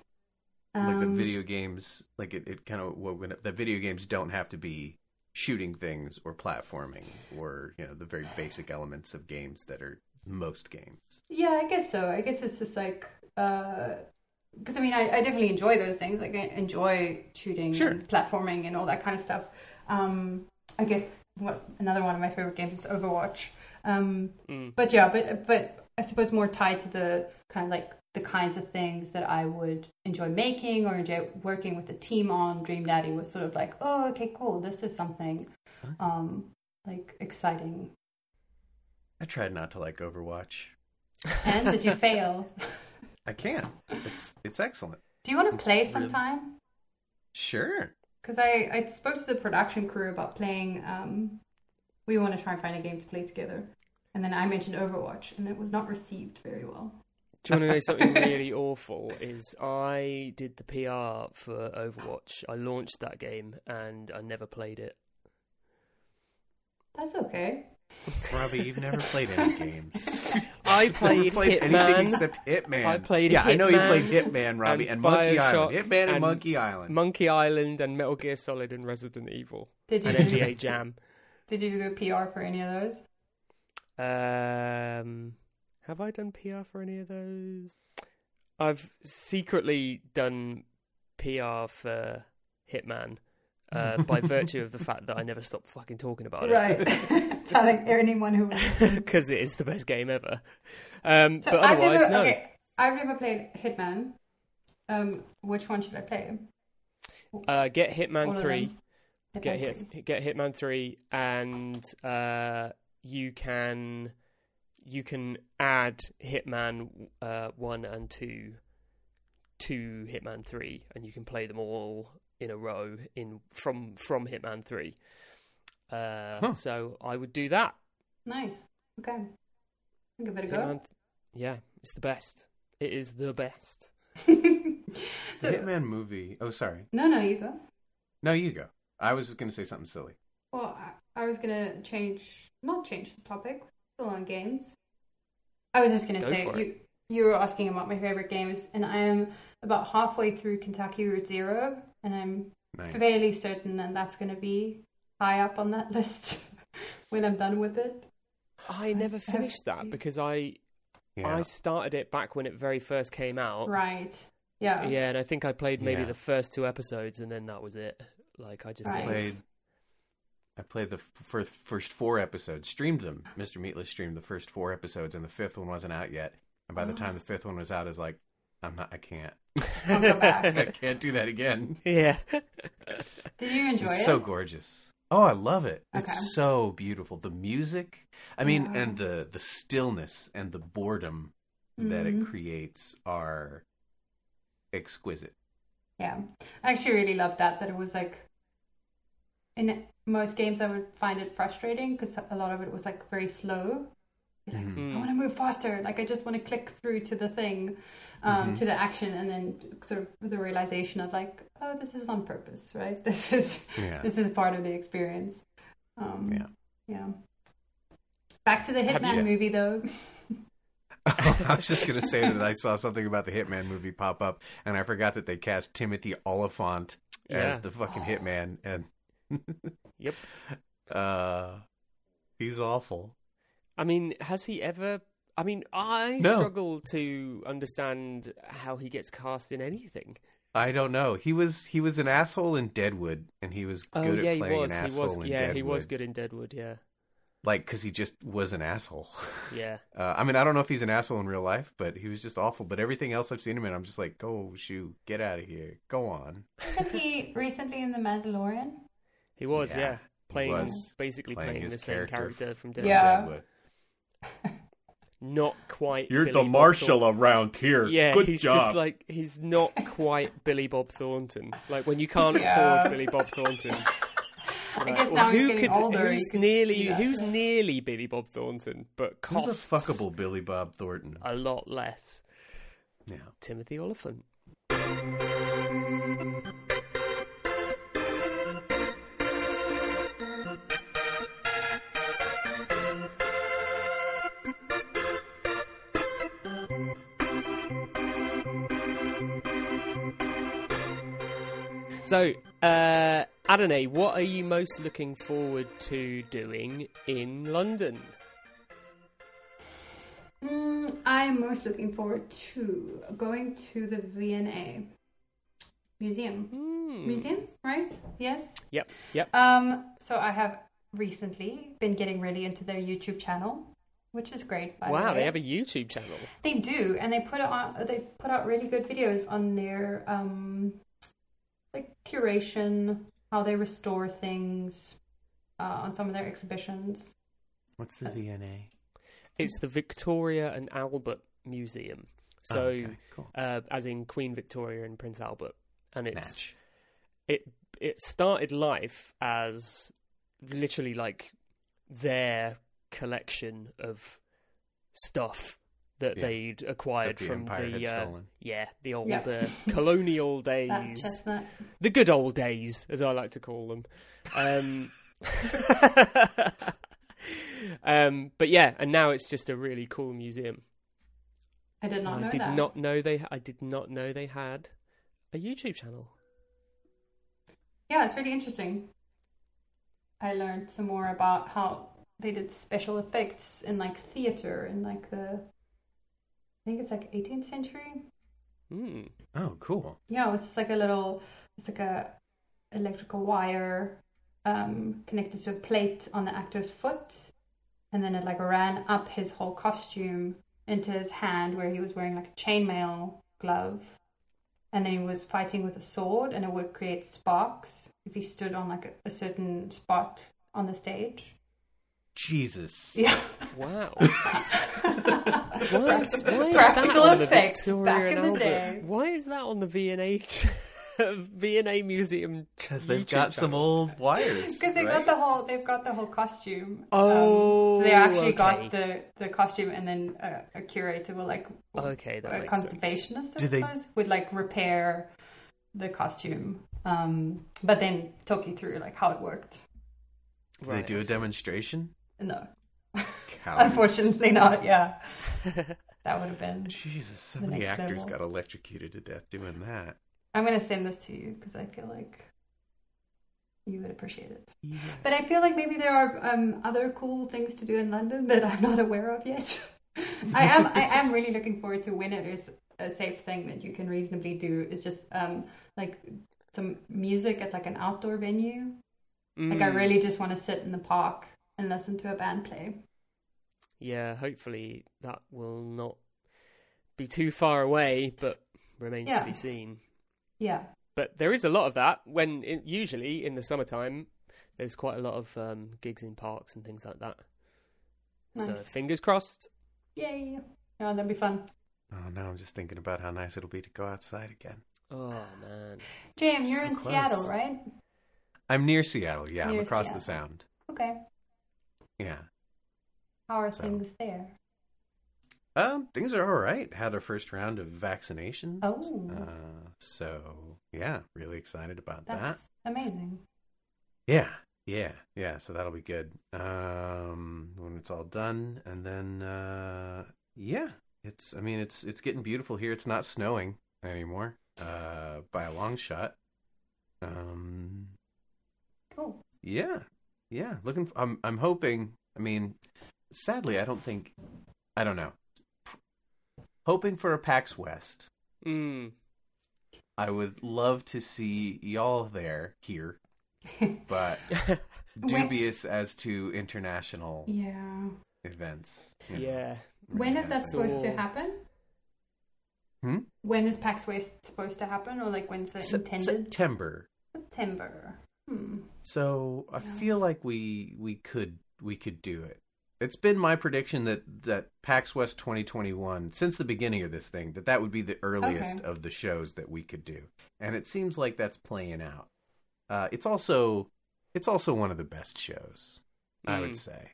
like the Um, video games, like it, it kind of the video games don't have to be shooting things or platforming or you know the very basic elements of games that are most games. Yeah, I guess so. I guess it's just like because I mean, I, I definitely enjoy those things. Like I enjoy shooting, Sure. and platforming, and all that kind of stuff. Um, I guess what another one of my favorite games is Overwatch. Um, Mm. but yeah, but but I suppose more tied to the kind of like the kinds of things that I would enjoy making or enjoy working with the team on. Dream Daddy was sort of like, oh, okay, cool. This is something um, like exciting. I tried not to like Overwatch. And did you fail? (laughs) I can't. It's it's excellent. Do you want to play sometime? Sure. Because I, I spoke to the production crew about playing. Um, we want to try and find a game to play together. And then I mentioned Overwatch, and it was not received very well. Do you want to know something (laughs) really awful? Is I did the PR for Overwatch. I launched that game and I never played it. That's okay. Robbie, you've never played any (laughs) games. I You've (laughs) played, never played anything Hitman, except Hitman. I played Yeah, I know you played Hitman Hitman, Robbie, and, and Monkey Bioshock Island. Hitman and, and Monkey Island. Monkey Island, and Metal Gear Solid and Resident Evil Did you and do, NBA Jam. (laughs) did you do PR for any of those? Um, have I done PR for any of those? I've secretly done PR for Hitman uh, by virtue of the fact that I never stop fucking talking about it. Right. (laughs) Telling anyone who. because it is the best game ever. Um, So but I've otherwise, never, no. okay, I've never played Hitman. Um, which one should I play? Uh, get Hitman of three. Get Hitman hit, three. get Hitman three, and uh, you can you can add Hitman uh, one and two to Hitman three, and you can play them all in a row in from from Hitman three. Uh, Huh. So I would do that. Nice. Okay. Give it a go. Yeah, it's the best. It is the best. (laughs) The Hitman movie. Oh, sorry. no, no, you go. No, you go. I was just going to say something silly. Well, I, I was gonna change, not change the topic, still on games. I was just gonna say for you you were asking about my favorite games, and I am about halfway through Kentucky Route Zero, and I'm Nice. fairly certain that that's gonna be high up on that (laughs) list (laughs) when I'm done with it. I never have- finished that because I Yeah. I started it back when it very first came out. Right. Yeah. Yeah, and I think I played maybe Yeah. the first two episodes, and then that was it. Like I just Right. played. I played the first first four episodes. Streamed them. Mr. Meatless streamed the first four episodes, and the fifth one wasn't out yet. And by the Oh. time the fifth one was out, I was like, I'm not. I can't. (laughs) I'll back. (laughs) I can't do that again. yeah. (laughs) Did you enjoy it's it? so gorgeous. Oh, I love it. Okay. It's so beautiful. The music, I mean, Yeah. and the the stillness and the boredom that it Mhm. creates are exquisite. Yeah, I actually really loved that. That it was like in most games I would find it frustrating because a lot of it was like very slow. You're like, Mhm. I want to move faster. Like I just want to click through to the thing, um, Mhm. to the action, and then sort of the realization of like, oh, this is on purpose, right? (laughs) This is Yeah. this is part of the experience. Um, Yeah. yeah. Back to the Hitman you- movie though. (laughs) (laughs) I was just gonna say that I saw something about the Hitman movie pop up, and I forgot that they cast Timothy Olyphant Yeah. as the fucking Hitman, and Yep. uh, he's awful. I mean, has he ever? I mean, I No. struggle to understand how he gets cast in anything. I don't know. He was he was an asshole in Deadwood, and he was Oh good yeah, at he playing was. an He asshole was. in Yeah, Deadwood. he was good in Deadwood. Yeah, Like, because he just was an asshole. (laughs) yeah. Uh, I mean, I don't know if he's an asshole in real life, but he was just awful. But everything else I've seen him in, I'm just like, go shoot, get out of here, go on. Wasn't he recently in The Mandalorian? He was. Yeah, Yeah, playing was basically playing playing, the same character character from from Deadwood. Yeah. Deadwood. Not quite. You're Billy the marshal around here. Yeah, Good he's job. just like he's not quite Billy Bob Thornton. Like when you can't Yeah. afford Billy Bob Thornton. (laughs) I guess now he's getting older. he Who's could nearly who's nearly Billy Bob Thornton, but Who's costs a fuckable Billy Bob Thornton? a lot less? Yeah. Timothy Olyphant. So, uh, Adonai, what are you most looking forward to doing in London? Mm, I'm most looking forward to going to the V&A museum. Hmm. Museum, right? Yes. Yep, yep. Um. So I have recently been getting really into their YouTube channel, which is great. By the Wow, way. they have a YouTube channel. They do, and they put it on. They put out really good videos on their um, like curation, how they restore things, uh, on some of their exhibitions. What's the V&A? It's the Victoria and Albert Museum. So, Oh, okay, cool. uh, as in Queen Victoria and Prince Albert, and it's Natch. it it started life as literally like their collection of stuff that Yeah. they'd acquired That the from the had uh, yeah the old Yeah. uh, (laughs) colonial days, the good old days, as I like to call them. Um, (laughs) um, but yeah, and now it's just a really cool museum. I did not I know did that. not know they. I did not know they had a YouTube channel. Yeah, it's really interesting. I learned some more about how they did special effects in like theater and like the I think it's like 18th century. Hmm. Oh, cool. Yeah, it's just like a little it's like a electrical wire um connected to a plate on the actor's foot and then it like ran up his whole costume into his hand where he was wearing like a chainmail glove and then he was fighting with a sword and it would create sparks if he stood on like a, a certain spot on the stage Jesus. yeah (laughs) Wow. (laughs) Why is, Practical- why is practical that on the effects Victoria back and in the Albert? day. Why is that on the V&A ch- (laughs) V&A museum? Because they've YouTube got some old wires. because they right? got the whole they've got the whole costume Oh, um, so they actually okay. got the the costume and then a, a curator will like Okay, that a conservationist I Do they- suppose would like repair the costume um but then talk you through like how it worked Do they do a demonstration? no Unfortunately not yeah (laughs) that would have been Jesus, so many actors level. got electrocuted to death doing that. i'm gonna send this to you because i feel like you would appreciate it Yeah. But I feel like maybe there are um, other cool things to do in London that I'm not aware of yet. I am I am really looking forward to when it is a safe thing that you can reasonably do. Is just um, like some music at like an outdoor venue. Like I Mm, really just want to sit in the park and listen to a band play. Yeah, hopefully that will not be too far away, but remains Yeah. to be seen. Yeah, But there is a lot of that when in, usually in the summertime there's quite a lot of um, gigs in parks and things like that. So fingers crossed. yay! Yeah, that'd be fun. Oh, now I'm just thinking about how nice it'll be to go outside again. Oh man. Jam, you're So in close. Seattle, right? I'm near Seattle. Yeah, I'm Near across the sound. Okay. Yeah. How are So. things there? Um, things are all right. Had our first round of vaccinations. Oh, Uh, so yeah, really excited about that. amazing. Yeah, yeah, yeah. So that'll be good. Um, when it's all done, and then uh, yeah, it's. I mean, it's it's getting beautiful here. It's not snowing anymore, uh, by a long shot. Um, Cool. yeah, yeah. Looking. I'm. I'm hoping. I mean, sadly, I don't think. I don't know. Hoping for a PAX West. Mm. I would love to see y'all there here, (laughs) but (laughs) dubious as to international Yeah. events. you know. yeah. When is that So- supposed to happen? Hmm? When is PAX West supposed to happen, or like when's it Sep- intended? September. September. Hmm. So I Yeah. feel like we we could we could do it. It's been my prediction that that PAX West 2021 since the beginning of this thing that that would be the earliest Okay. of the shows that we could do, and it seems like that's playing out. Uh, it's also It's also one of the best shows, I would Mm. say.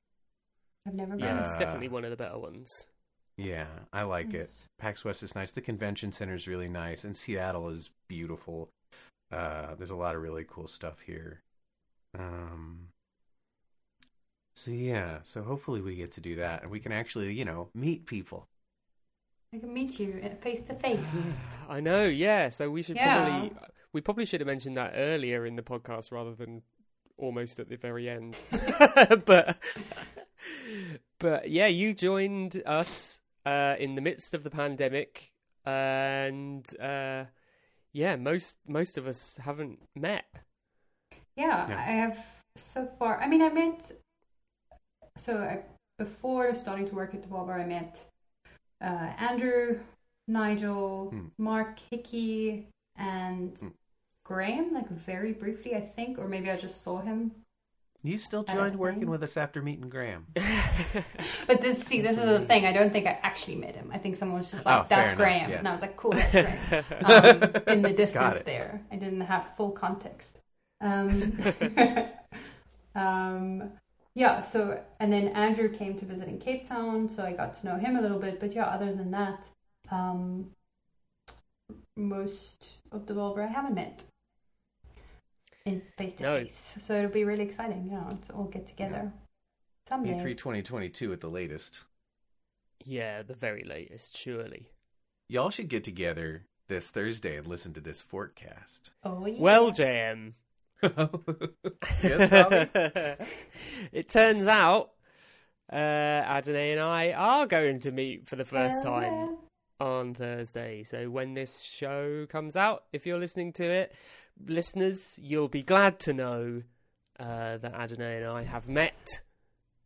I've never been. Yeah, it's Uh, definitely one of the better ones. Yeah, I like it. Nice. PAX West is nice. The convention center is really nice, and Seattle is beautiful. Uh, there's a lot of really cool stuff here. Um, so yeah, so hopefully we get to do that, and we can actually, you know, meet people. I can meet you face to face. I know, yeah. So we should Yeah. probably we probably should have mentioned that earlier in the podcast rather than almost at the very end. (laughs) (laughs) but but yeah, you joined us uh, in the midst of the pandemic, and uh, yeah, most most of us haven't met. Yeah, Yeah. I have so far. I mean, I met. So I, before starting to work at the Devolver, I met uh, Andrew, Nigel, Hmm. Mark Hickey, and Hmm. Graham, like very briefly, I think, or maybe I just saw him. You still joined working with us after meeting Graham. (laughs) But this, see, this That's is the thing. I don't think I actually met him. I think someone was just like, Oh, "That's Graham," yeah. and I was like, "Cool, that's Graham." (laughs) um, in the distance there. I didn't have full context. Um, (laughs) um, yeah, so, and then Andrew came to visit in Cape Town, so I got to know him a little bit. But yeah, other than that, um, most of the Volver I haven't met in face to face. So it'll be really exciting, yeah, to all get together someday. E3 2022 at the latest. yeah, the very latest, surely. Y'all should get together this Thursday and listen to this forecast. Oh, yeah. Well, JM. (laughs) yes, Bobby? (laughs) it turns out uh, Adonai and I are going to meet for the first Hell time yeah. on Thursday. So when this show comes out, if you're listening to it, listeners, you'll be glad to know uh, that Adonai and I have met,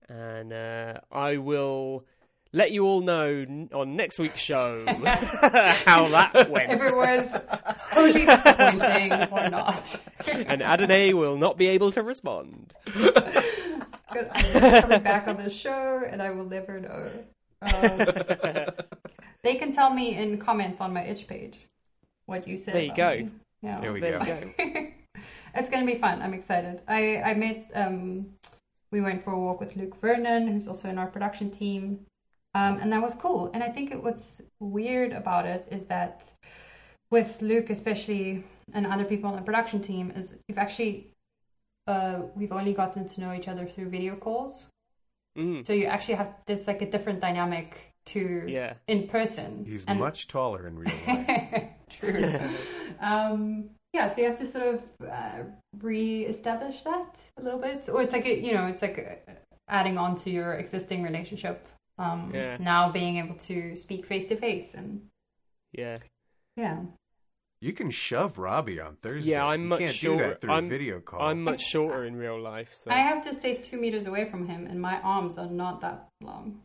and uh, I will let you all know on next week's show (laughs) how that went. If it was wholly disappointing or not. and Adonai will not be able to respond. I'm never coming back on this show and I will never know. Um, they can tell me in comments on my itch page what you said. There you go. me. Yeah. There we There go. go. (laughs) it's going to be fun. I'm excited. I, I met, um, we went for a walk with Luke Vernon, who's also in our production team. Um, and that was cool. And I think it, what's weird about it is that with Luke, especially, and other people on the production team, is you've actually, uh, we've only gotten to know each other through video calls. Mm, So you actually have, there's like a different dynamic to yeah. in person. He's And- much taller in real life. (laughs) True. (laughs) um, yeah, so you have to sort of uh, re-establish that a little bit, or it's like a, you know, it's like uh adding on to your existing relationship. Um, Yeah. Now being able to speak face to face, and Yeah. yeah, You can shove Robbie on Thursday. Yeah, I'm you much can't shorter. do that through I'm- a video call. I'm much shorter in real life, so I have to stay two meters away from him, and my arms are not that long.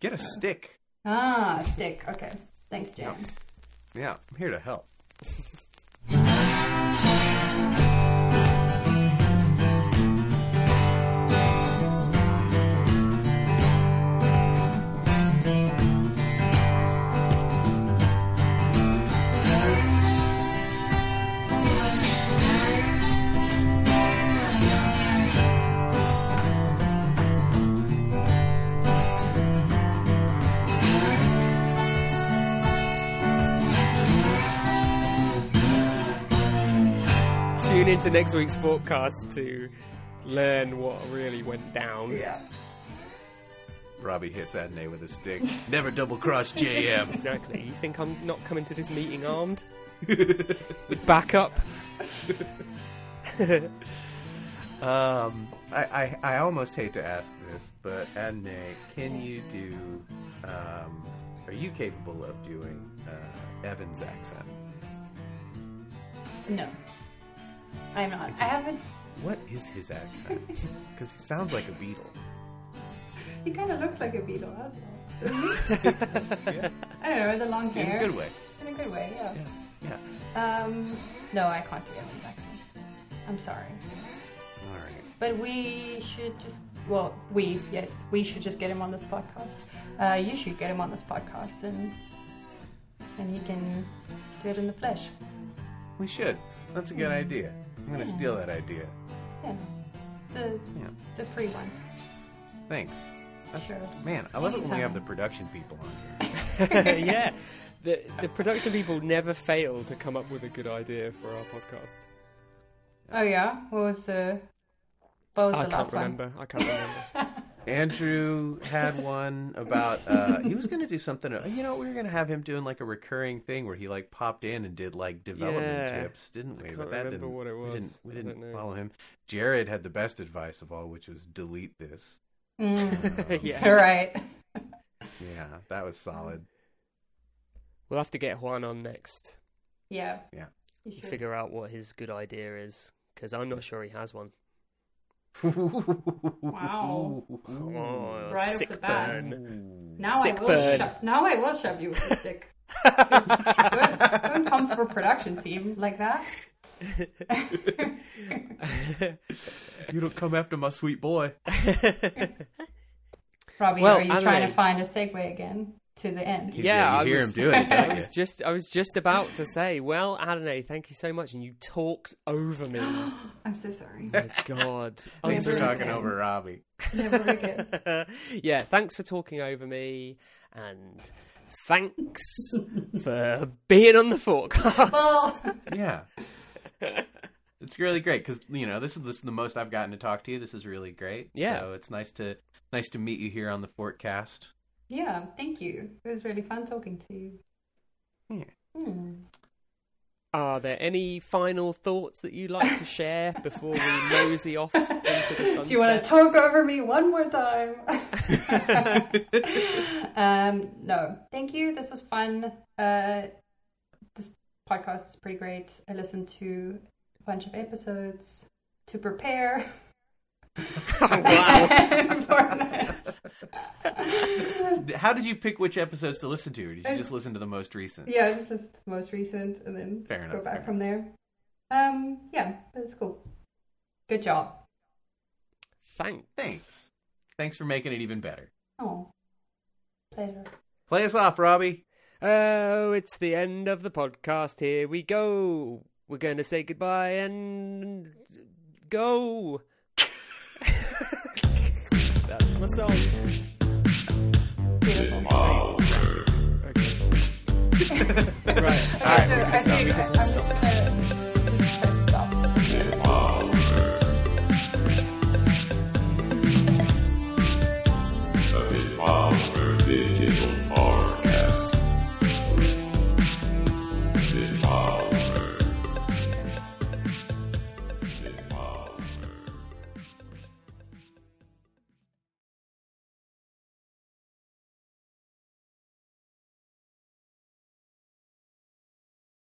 Get a stick. Ah, a stick. Okay, thanks, Jim. Yeah, I'm here to help. (laughs) tune into next week's forecast to learn what really went down. Yeah. Robbie hits Adney with a stick. (laughs) Never double cross JM. Exactly. You think I'm not coming to this meeting armed (laughs) with backup? (laughs) Um, I, I, I almost hate to ask this, but Adney, can you do? Um, are you capable of doing uh, Evan's accent? No, I'm not. It's I a- haven't. What is his accent? (laughs) Because he sounds like a beetle. He kind of looks like a beetle as well. doesn't he? Yeah, I don't know the long hair. in a good way. In a good way, yeah. Yeah, yeah. Um, no, I can't do Evan's accent. I'm sorry. All right. But we should just, well, we, yes, we should just get him on this podcast. Uh, you should get him on this podcast and and he can do it in the flesh. We should. That's a good idea. I'm gonna steal that idea. Yeah. It's a, Yeah. it's a free one. Thanks. That's, Sure. Man, I love it when we have Anytime. the production people on here. (laughs) (laughs) yeah. The the (laughs) production people never fail to come up with a good idea for our podcast. Oh yeah, what was the what was I the can't last one? remember. I can't remember. Andrew had one about uh he was going to do something uh, you know we were going to have him doing like a recurring thing where he like popped in and did like development Yeah. tips didn't we I but can't that remember didn't what it we was. didn't, we didn't follow him jared had the best advice of all which was delete this Mm, (laughs) yeah. right. yeah that was solid We'll have to get Juan on next. Yeah. Yeah. You should. Figure out what his good idea is because I'm not sure he has one. Wow. Oh, Right off sick the bat. burn. Now Sick I will burn. shove. Now I will shove you with the stick. (laughs) don't, don't come for production team like that. you don't come after my sweet boy Robbie, Well, are you I don't trying to find a segue again to the end? You- yeah, you I hear was, him do it, (laughs) I was just, I was just about to say, well, Adonai, thank you so much, and you talked over me. oh (gasps) I'm so sorry. my God. (laughs) thanks for talking again. over robbie Never again. (laughs) yeah, thanks for talking over me, and thanks for being on the forecast. Well, oh. yeah it's really great because you know this is, this is the most i've gotten to talk to you this is really great Yeah. so it's nice to nice to meet you here on the forecast yeah, thank you. It was really fun talking to you. Yeah. Hmm. Are there any final thoughts that you'd like to share before we mosey off into the sunset? (laughs) Do you want to talk over me one more time? (laughs) um, no, thank you. This was fun. Uh, this podcast is pretty great. I listened to a bunch of episodes to prepare. Oh, wow. (laughs) how did you pick which episodes to listen to or did you just listen to the most recent yeah, I just listened to the most recent and then Fair go back fair from there. Um, yeah, but it's cool. Good job. Thanks. thanks thanks for making it even better Oh, pleasure. play us off robbie Oh, it's the end of the podcast. Here we go. We're going to say goodbye and go. That's my song. Beautiful. Okay. (laughs) right. Okay, so I think I'm just gonna